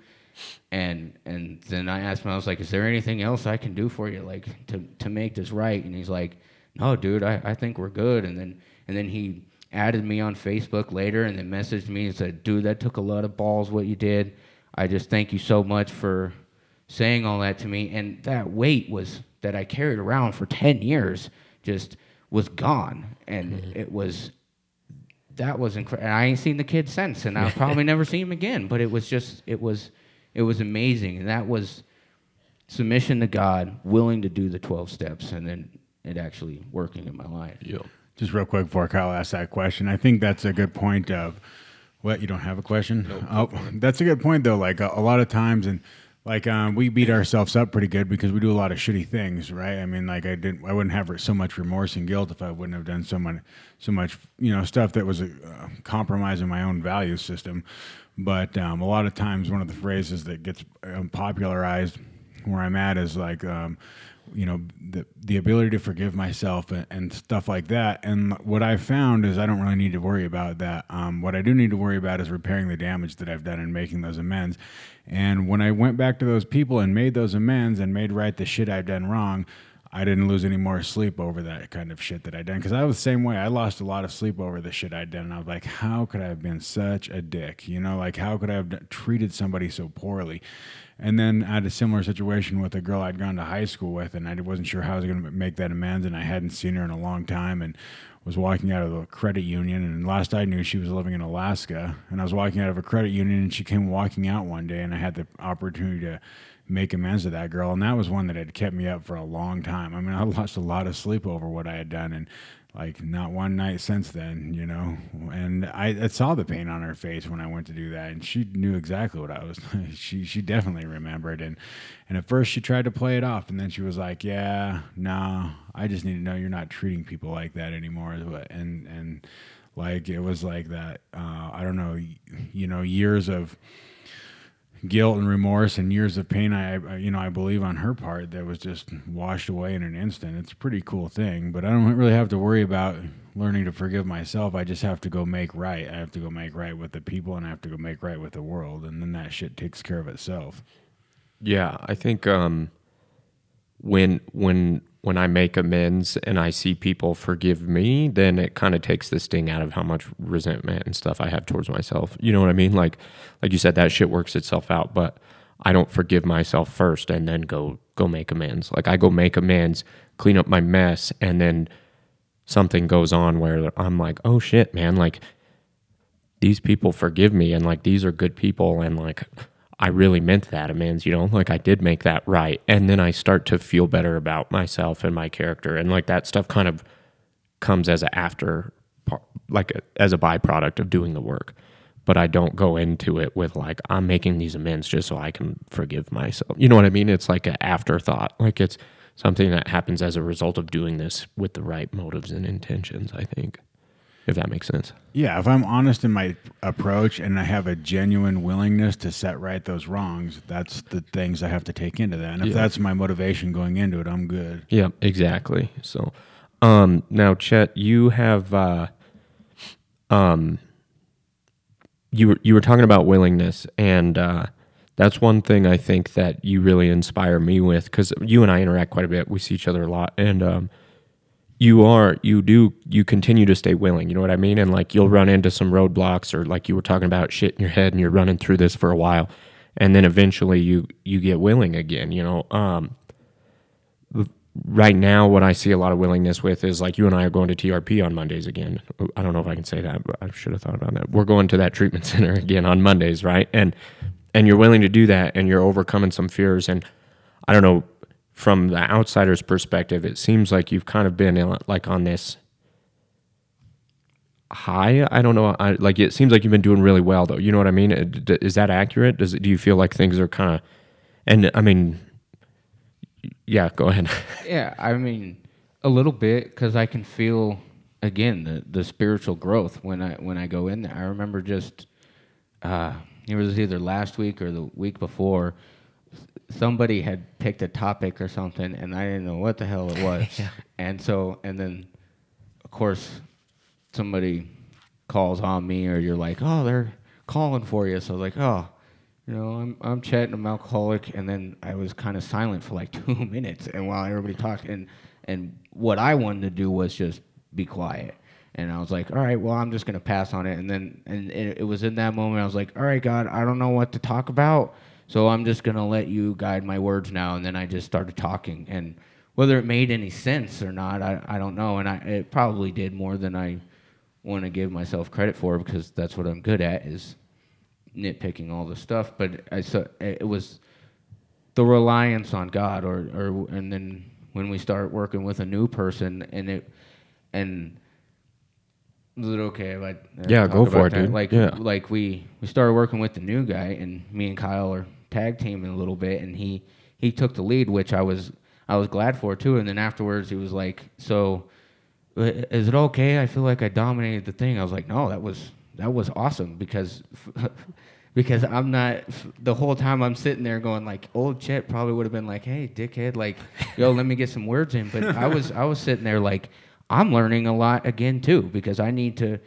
And and then I asked him, I was like, is there anything else I can do for you, like to to make this right? And he's like, no, dude, I, I think we're good. And then and then he added me on Facebook later and then messaged me and said, dude, that took a lot of balls what you did. I just thank you so much for saying all that to me, and that weight was that I carried around for ten years just was gone, and mm-hmm. it was that was incredible. I ain't seen the kid since, and I'll probably never see him again. But it was just it was it was amazing, and that was submission to God, willing to do the twelve steps, and then it actually working in my life.
Yeah.
Just real quick before Kyle asks that question, I think that's a good point of what you don't have a question. Oh, that's a good point though. Like a, a lot of times, and like um, we beat ourselves up pretty good because we do a lot of shitty things, right? I mean, like I didn't, I wouldn't have so much remorse and guilt if I wouldn't have done so much, so much, you know, stuff that was uh, compromising my own value system. But um, a lot of times, one of the phrases that gets um, popularized where I'm at is like, um, you know, the the ability to forgive myself and, and stuff like that. And what I found is I don't really need to worry about that. Um, what I do need to worry about is repairing the damage that I've done and making those amends. And when I went back to those people and made those amends and made right the shit I'd done wrong, I didn't lose any more sleep over that kind of shit that I'd done because I was the same way. I lost a lot of sleep over the shit I'd done. And I was like, how could I have been such a dick? You know, like how could I have treated somebody so poorly? And then I had a similar situation with a girl I'd gone to high school with, and I wasn't sure how I was going to make that amends, and I hadn't seen her in a long time, and was walking out of a credit union. And last I knew, she was living in Alaska, and I was walking out of a credit union, and she came walking out one day, and I had the opportunity to make amends to that girl, and that was one that had kept me up for a long time. I mean, I lost a lot of sleep over what I had done, and like not one night since then, you know. And I, I, saw the pain on her face when I went to do that, and she knew exactly what I was. she she definitely remembered, and and at first she tried to play it off, and then she was like, "Yeah, no, I just need to know you're not treating people like that anymore." And and like it was like that. Uh, I don't know, you know, years of guilt and remorse and years of pain I you know I believe on her part that was just washed away in an instant. It's a pretty cool thing, but I don't really have to worry about learning to forgive myself. I just have to go make right. I have to go make right with the people and I have to go make right with the world and then that shit takes care of itself.
Yeah, I think um when when when I make amends and I see people forgive me, then it kind of takes the sting out of how much resentment and stuff I have towards myself. You know what I mean? Like like you said, that shit works itself out, but I don't forgive myself first and then go go make amends. Like I go make amends, clean up my mess, and then something goes on where I'm like, oh shit, man, like these people forgive me and like these are good people and like I really meant that amends, you know, like I did make that right. And then I start to feel better about myself and my character. And like that stuff kind of comes as an after, like a, as a byproduct of doing the work. But I don't go into it with like, I'm making these amends just so I can forgive myself. You know what I mean? It's like an afterthought. Like it's something that happens as a result of doing this with the right motives and intentions, I think if that makes sense.
Yeah, if I'm honest in my approach and I have a genuine willingness to set right those wrongs, that's the things I have to take into that. And if yeah. that's my motivation going into it, I'm good.
Yeah, exactly. So, um, now Chet, you have, uh, um, you were you were talking about willingness, and uh, that's one thing I think that you really inspire me with because you and I interact quite a bit. We see each other a lot, and um, you are you do you continue to stay willing you know what i mean? And like you'll run into some roadblocks or like you were talking about shit in your head and you're running through this for a while and then eventually you you get willing again you know? Um right now what i see a lot of willingness with is like you and i are going to trp on mondays again. I don't know if i can say that but i should have thought about that. We're going to that treatment center again on mondays right? And and you're willing to do that and you're overcoming some fears and i don't know from the outsider's perspective, it seems like you've kind of been in, like on this high. I don't know. I, like it seems like you've been doing really well, though. You know what I mean? Is that accurate? Does it, do you feel like things are kind of? And I mean, yeah. Go ahead.
yeah, I mean, a little bit because I can feel again the the spiritual growth when I when I go in there. I remember just uh, it was either last week or the week before somebody had picked a topic or something, and I didn't know what the hell it was. yeah. And so, and then, of course, somebody calls on me, or you're like, oh, they're calling for you. So I was like, oh, you know, I'm I'm Chet, and I'm alcoholic, and then I was kind of silent for like two minutes, and while everybody talked, and and what I wanted to do was just be quiet. And I was like, all right, well, I'm just gonna pass on it. And then, and it, it was in that moment I was like, all right, God, I don't know what to talk about so I'm just going to let you guide my words now. And then I just started talking. And whether it made any sense or not, I, I don't know. And I, it probably did more than I want to give myself credit for because that's what I'm good at is nitpicking all the stuff, but I saw it was the reliance on God, or or and then when we start working with a new person, and it and is it okay if I uh,
Yeah,
talk
go for it,
that?
dude.
Like
Yeah.
like we we started working with the new guy, and me and Kyle are tag teaming a little bit, and he he took the lead, which I was I was glad for too. And then afterwards, he was like, "So, is it okay? I feel like I dominated the thing." I was like, "No, that was that was awesome because." Because I'm not the whole time I'm sitting there going like old Chet probably would have been like hey dickhead like yo let me get some words in but I was I was sitting there like I'm learning a lot again too because I need to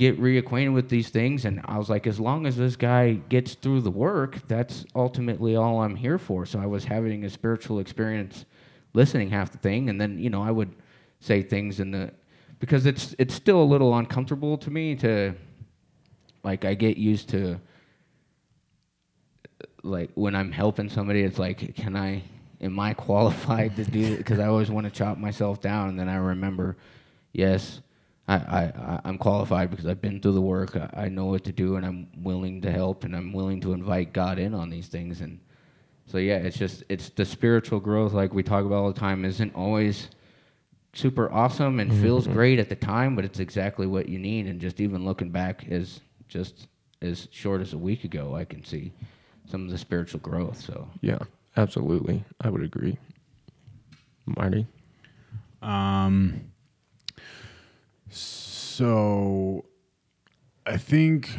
get reacquainted with these things and I was like as long as this guy gets through the work that's ultimately all I'm here for so I was having a spiritual experience listening half the thing and then you know I would say things in the because it's it's still a little uncomfortable to me to like I get used to like when I'm helping somebody, it's like, can I, am I qualified to do it? Because I always want to chop myself down, and then I remember, yes, I, I, I- I'm qualified because I've been through the work. I, I know what to do, and I'm willing to help, and I'm willing to invite God in on these things. And so, yeah, it's just it's the spiritual growth, like we talk about all the time, isn't always super awesome and feels great at the time, but it's exactly what you need. And just even looking back is just as short as a week ago, I can see some of the spiritual growth. So
Yeah, absolutely. I would agree. Marty?
Um, so I think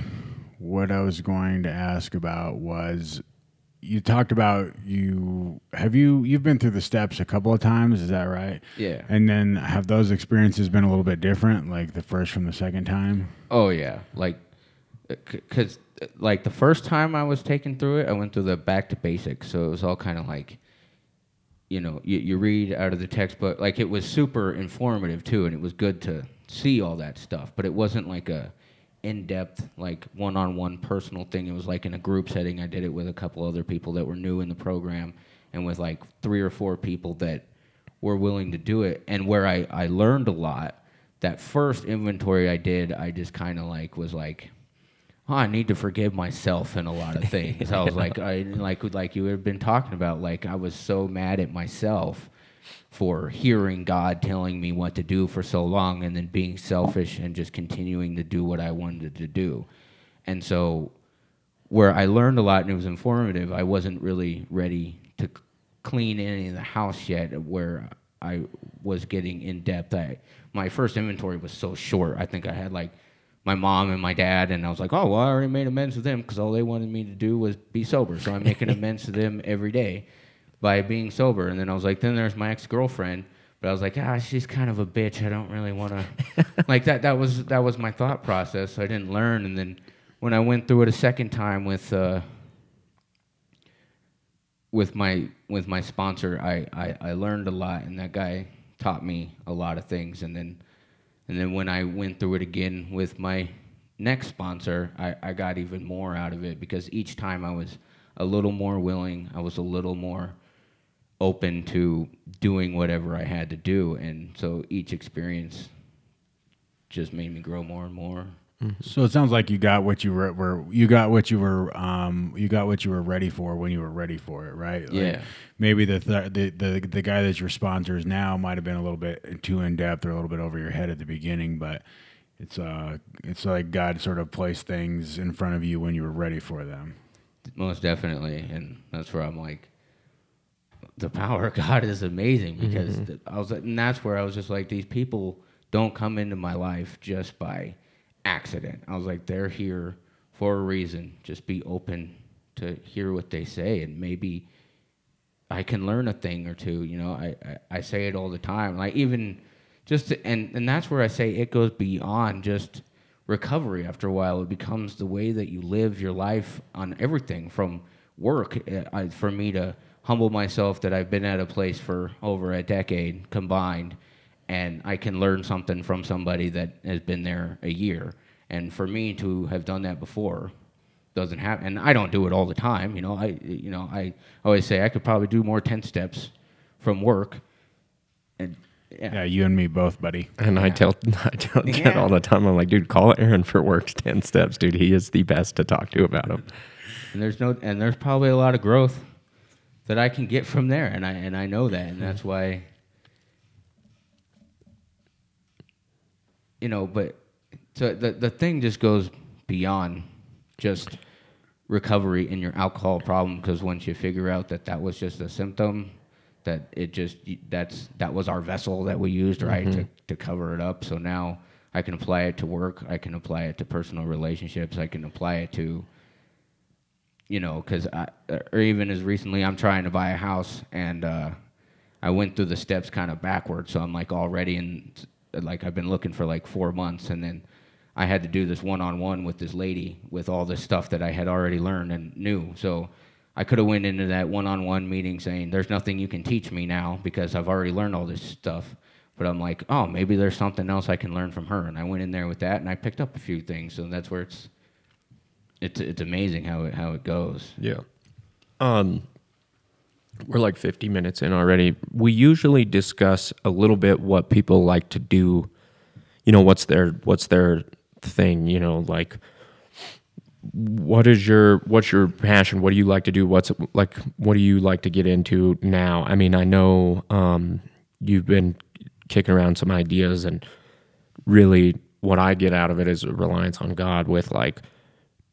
what I was going to ask about was you talked about you have you you've been through the steps a couple of times is that right
yeah.
and then have those experiences been a little bit different like the first from the second time
Oh yeah, like uh, because uh, like the first time I was taken through it, I went through the back to basics, so it was all kind of like. You know, you, you read out of the textbook, like it was super informative too, and it was good to see all that stuff. But it wasn't like a in-depth, like one-on-one personal thing. It was like in a group setting. I did it with a couple other people that were new in the program, and with like three or four people that were willing to do it, and where I I learned a lot that first inventory I did, I just kind of like was like, oh, I need to forgive myself in a lot of things. I was like, I like like you had been talking about, like I was so mad at myself for hearing God telling me what to do for so long, and then being selfish and just continuing to do what I wanted to do, and so where I learned a lot and it was informative, I wasn't really ready to c- clean any of the house yet. Where I was getting in depth. I my first inventory was so short. I think I had like my mom and my dad, and I was like, oh well, I already made amends with them because all they wanted me to do was be sober. So I'm making amends to them every day by being sober. And then I was like, then there's my ex girlfriend. But I was like, ah, she's kind of a bitch. I don't really want to like that. That was that was my thought process. I didn't learn, and then when I went through it a second time with uh, with my with my sponsor, I, I I learned a lot, and that guy taught me a lot of things. And then and then when I went through it again with my next sponsor, I, I got even more out of it because each time I was a little more willing, I was a little more open to doing whatever I had to do, and so each experience just made me grow more and more.
So it sounds like you got what you were, were you got what you were um you got what you were ready for when you were ready for it, right? Like,
Yeah.
Maybe the, th- the the the guy that's your sponsors now might have been a little bit too in depth or a little bit over your head at the beginning, but it's uh it's like God sort of placed things in front of you when you were ready for them.
Most definitely, and that's where I'm like, the power of God is amazing because th- I was, and that's where I was just like, these people don't come into my life just by accident. I was like, they're here for a reason. Just be open to hear what they say, and maybe I can learn a thing or two. You know, I, I, I say it all the time. Like even just to, and and that's where I say it goes beyond just recovery. After a while, it becomes the way that you live your life on everything from work. Uh, I, for me to humble myself that I've been at a place for over a decade combined, and I can learn something from somebody that has been there a year. And for me to have done that before doesn't happen and i don't do it all the time you know i you know i always say i could probably do more 10 steps from work and
Yeah, you and me both, buddy.
And I tell I tell Ted
Yeah.
all the time. I'm like, dude, call Aaron for works ten steps, dude. He is the best to talk to about him.
and there's no and there's probably a lot of growth that I can get from there, and I and I know that, and hmm. that's why. You know, but so the the thing just goes beyond just recovery in your alcohol problem because once you figure out that that was just a symptom that it just that's that was our vessel that we used right to, mm-hmm. to cover it up so now i can apply it to work i can apply it to personal relationships i can apply it to you know because i or even as recently i'm trying to buy a house and uh i went through the steps kind of backwards so i'm like already in like i've been looking for like four months and then I had to do this one on one with this lady with all this stuff that I had already learned and knew. So I could have went into that one on one meeting saying, "There's nothing you can teach me now because I've already learned all this stuff." But I'm like, "Oh, maybe there's something else I can learn from her." And I went in there with that, and I picked up a few things. So that's where it's it's it's amazing how it how it goes.
Yeah. Um, we're like 50 minutes in already. We usually discuss a little bit what people like to do. You know, what's their what's their thing. You know, like what is your what's your passion? What do you like to do? What's like what do you like to get into now? I mean, I know um, you've been kicking around some ideas, and really, what I get out of it is a reliance on God with like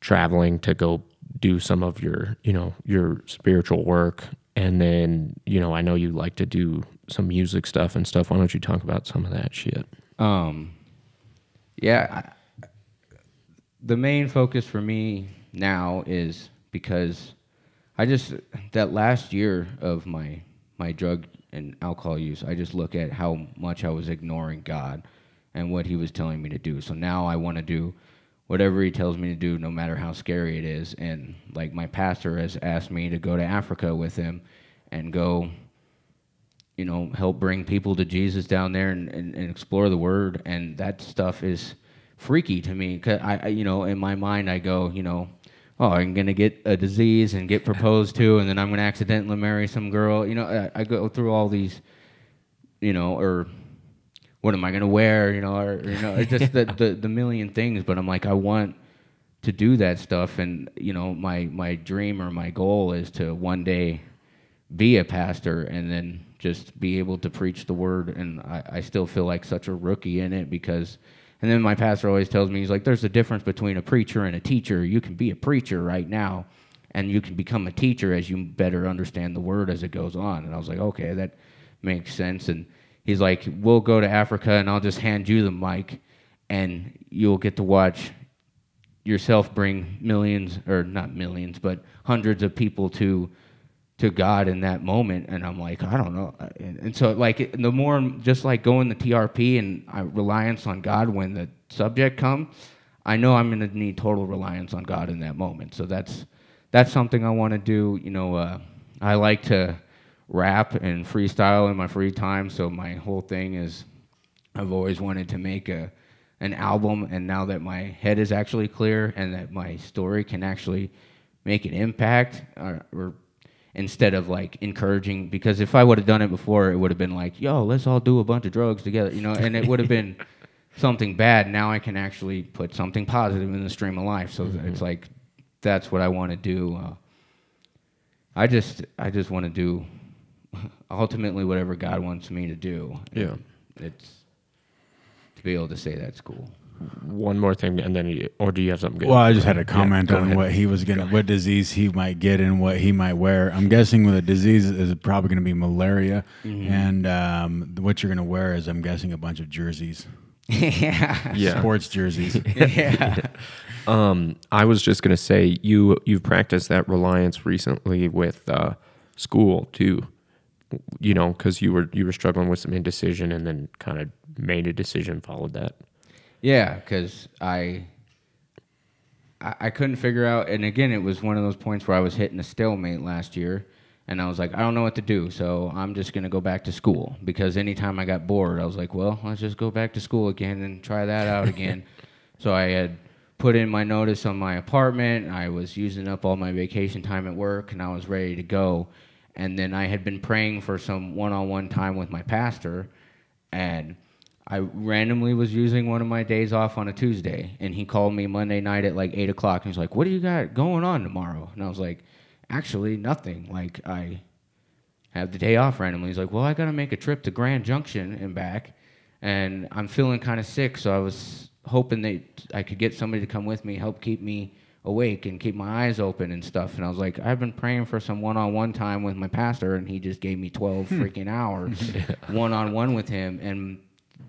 traveling to go do some of your you know your spiritual work. And then you know i know you like to do some music stuff and stuff. Why don't you talk about some of that shit?
Um, yeah, I, the main focus for me now is because I just that last year of my my drug and alcohol use, I just look at how much I was ignoring God and what He was telling me to do. So now I want to do whatever He tells me to do, no matter how scary it is. And like my pastor has asked me to go to Africa with him and go you know, help bring people to Jesus down there and, and, and explore the Word, and that stuff is freaky to me. Cause I, I, you know, in my mind, I go, you know, oh, I'm gonna get a disease and get proposed to, and then I'm gonna accidentally marry some girl. You know, I, I go through all these, you know, or what am I gonna wear? You know, or you know, just the, the the million things. But I'm like, I want to do that stuff, and you know, my my dream or my goal is to one day be a pastor and then just be able to preach the word. And I, I still feel like such a rookie in it because, and then my pastor always tells me, he's like, there's a difference between a preacher and a teacher. You can be a preacher right now and you can become a teacher as you better understand the word as it goes on. And I was like, okay, that makes sense. And he's like, we'll go to Africa and I'll just hand you the mic and you'll get to watch yourself bring millions or not millions but hundreds of people to to God in that moment, and I'm like, I don't know, and, and so like the more just like going the TRP and I, reliance on God when the subject comes, I know I'm gonna need total reliance on God in that moment. So that's that's something I want to do. You know, uh, I like to rap and freestyle in my free time, so my whole thing is I've always wanted to make a an album, and now that my head is actually clear and that my story can actually make an impact, or, or instead of like encouraging, because if I would have done it before, it would have been like, "Yo, let's all do a bunch of drugs together," you know, and it would have been something bad. Now I can actually put something positive in the stream of life. So it's like that's what I want to do. Uh, I just I just want to do ultimately whatever God wants me to do.
Yeah.
It's to be able to say that's cool.
one more thing and then you, or do you have something good
Well, I just had a comment
go
on
ahead.
what he was gonna, what disease he might get and what he might wear. I'm guessing with a disease is probably gonna be malaria,
Mm-hmm.
and um, what you're gonna wear is, I'm guessing, a bunch of jerseys,
yeah.
yeah
sports jerseys.
yeah.
Um, I was just gonna say you you've practiced that reliance recently with uh, school too. You know, because you were you were struggling with some indecision, and then kind of made a decision, followed that.
Yeah, because I, I I couldn't figure out, and again, it was one of those points where I was hitting a stalemate last year, and I was like, I don't know what to do, so I'm just gonna go back to school because anytime I got bored, I was like, well, let's just go back to school again and try that out again. so I had put in my notice on my apartment. I was using up all my vacation time at work, and I was ready to go. And then I had been praying for some one-on-one time with my pastor, and I randomly was using one of my days off on a Tuesday, and he called me Monday night at like eight o'clock, and he's like, "What do you got going on tomorrow?" And I was like, "Actually, nothing. Like I have the day off randomly." He's like, "Well, I got to make a trip to Grand Junction and back, and I'm feeling kind of sick, so I was hoping that I could get somebody to come with me, help keep me." Awake and keep my eyes open and stuff. And I was like, I've been praying for some one on one time with my pastor, and he just gave me 12 hmm. freaking hours one on one with him. And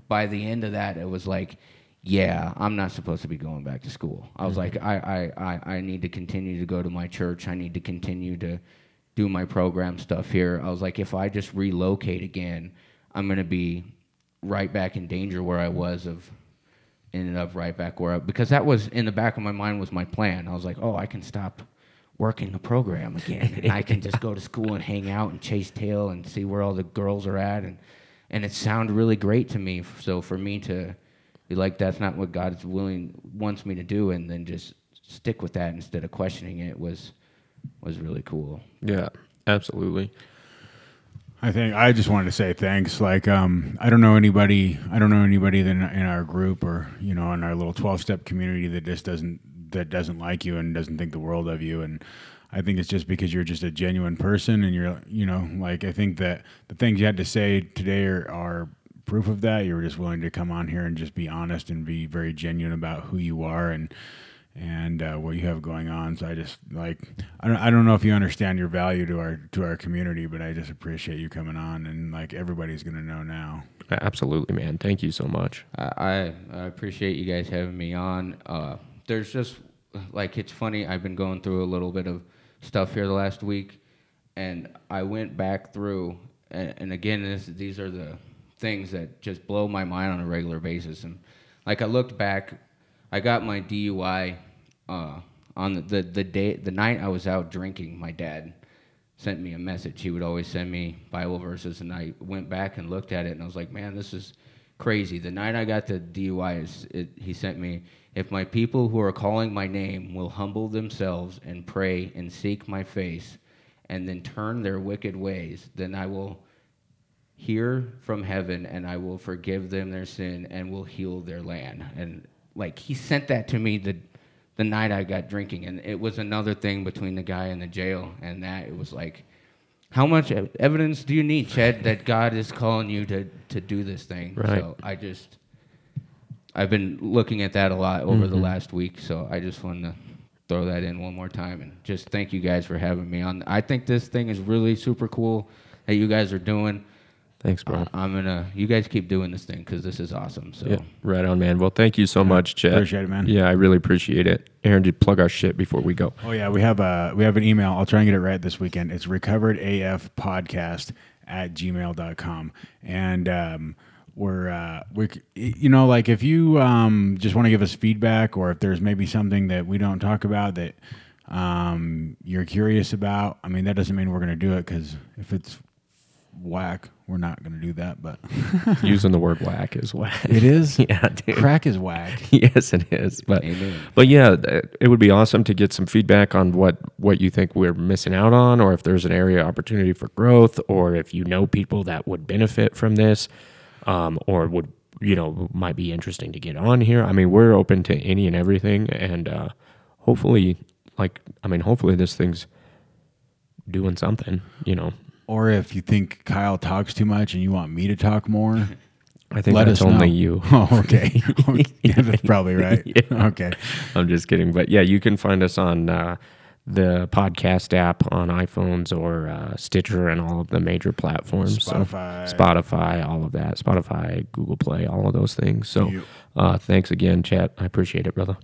by the end of that, it was like, yeah, I'm not supposed to be going back to school. I was like, mm-hmm. I, I, I, I need to continue to go to my church. I need to continue to do my program stuff here. I was like, if I just relocate again, I'm going to be right back in danger where I was of ended up right back where because that was in the back of my mind was my plan. I was like, oh, I can stop working the program again, and I can just go to school and hang out and chase tail and see where all the girls are at, and and it sounded really great to me. So for me to be like, that's not what God's willing wants me to do, and then just stick with that instead of questioning it was was really cool.
Yeah, absolutely.
I think I just wanted to say thanks. Like, um, I don't know anybody. I don't know anybody in, in our group or you know in our little twelve step community that just doesn't that doesn't like you and doesn't think the world of you. And I think it's just because you're just a genuine person and you're you know like I think that the things you had to say today are, are proof of that. You were just willing to come on here and just be honest and be very genuine about who you are and and uh, what you have going on. So I just like I don't I don't know if you understand your value to our to our community, but I just appreciate you coming on and like everybody's gonna know now.
Absolutely, man. Thank you so much.
I, I I appreciate you guys having me on. Uh, there's just like it's funny. I've been going through a little bit of stuff here the last week, and I went back through, and, and again, this, these are the things that just blow my mind on a regular basis. And like I looked back, I got my DUI uh, on the, the the day the night I was out drinking. My dad sent me a message. He would always send me Bible verses, and I went back and looked at it, and I was like, man, this is crazy. The night I got the DUI, it, he sent me, if my people who are calling my name will humble themselves and pray and seek my face, and then turn their wicked ways, then I will hear from heaven and I will forgive them their sin and will heal their land. And like he sent that to me the the night I got drinking, and it was another thing between the guy in the jail and that. It was like, how much evidence do you need, Chet, that God is calling you to to do this thing?
Right.
So I just, I've been looking at that a lot over the mm-hmm. last week. So I just wanted to throw that in one more time and just thank you guys for having me on. I think this thing is really super cool that you guys are doing.
Thanks, bro.
Uh, I'm gonna, you guys keep doing this thing because this is awesome. So.
yeah, right on, man. Well, thank you so much, Chet.
appreciate it, man.
Yeah, I really appreciate it. Aaron, did plug our shit before we go.
Oh yeah, we have a we have an email. I'll try and get it right this weekend. It's recoveredaf podcast at gmail.com. And um we're uh we you know like if you um just want to give us feedback or if there's maybe something that we don't talk about that um you're curious about, I mean that doesn't mean we're going to do it cuz if it's whack, we're not going to do that, but
Using the word whack is whack.
it is
yeah, dude.
crack is whack.
yes, it is. But
Amen.
but yeah, it would be awesome to get some feedback on what what you think we're missing out on, or if there's an area of opportunity for growth, or if you know people that would benefit from this, um, or would you know might be interesting to get on here. I mean, we're open to any and everything, and uh, hopefully, like I mean, hopefully this thing's doing something. You know,
Or if you think Kyle talks too much and you want me to talk more,
I think
let
that's
us know.
only you.
Oh, okay. yeah, that's probably right.
Yeah.
Okay.
I'm just kidding. But yeah, you can find us on uh, the podcast app on iPhones or uh, Stitcher and all of the major platforms. So
Spotify.
Spotify, all of that. Spotify, Google Play, all of those things. So
Yep.
uh, thanks again, Chet. I appreciate it, brother.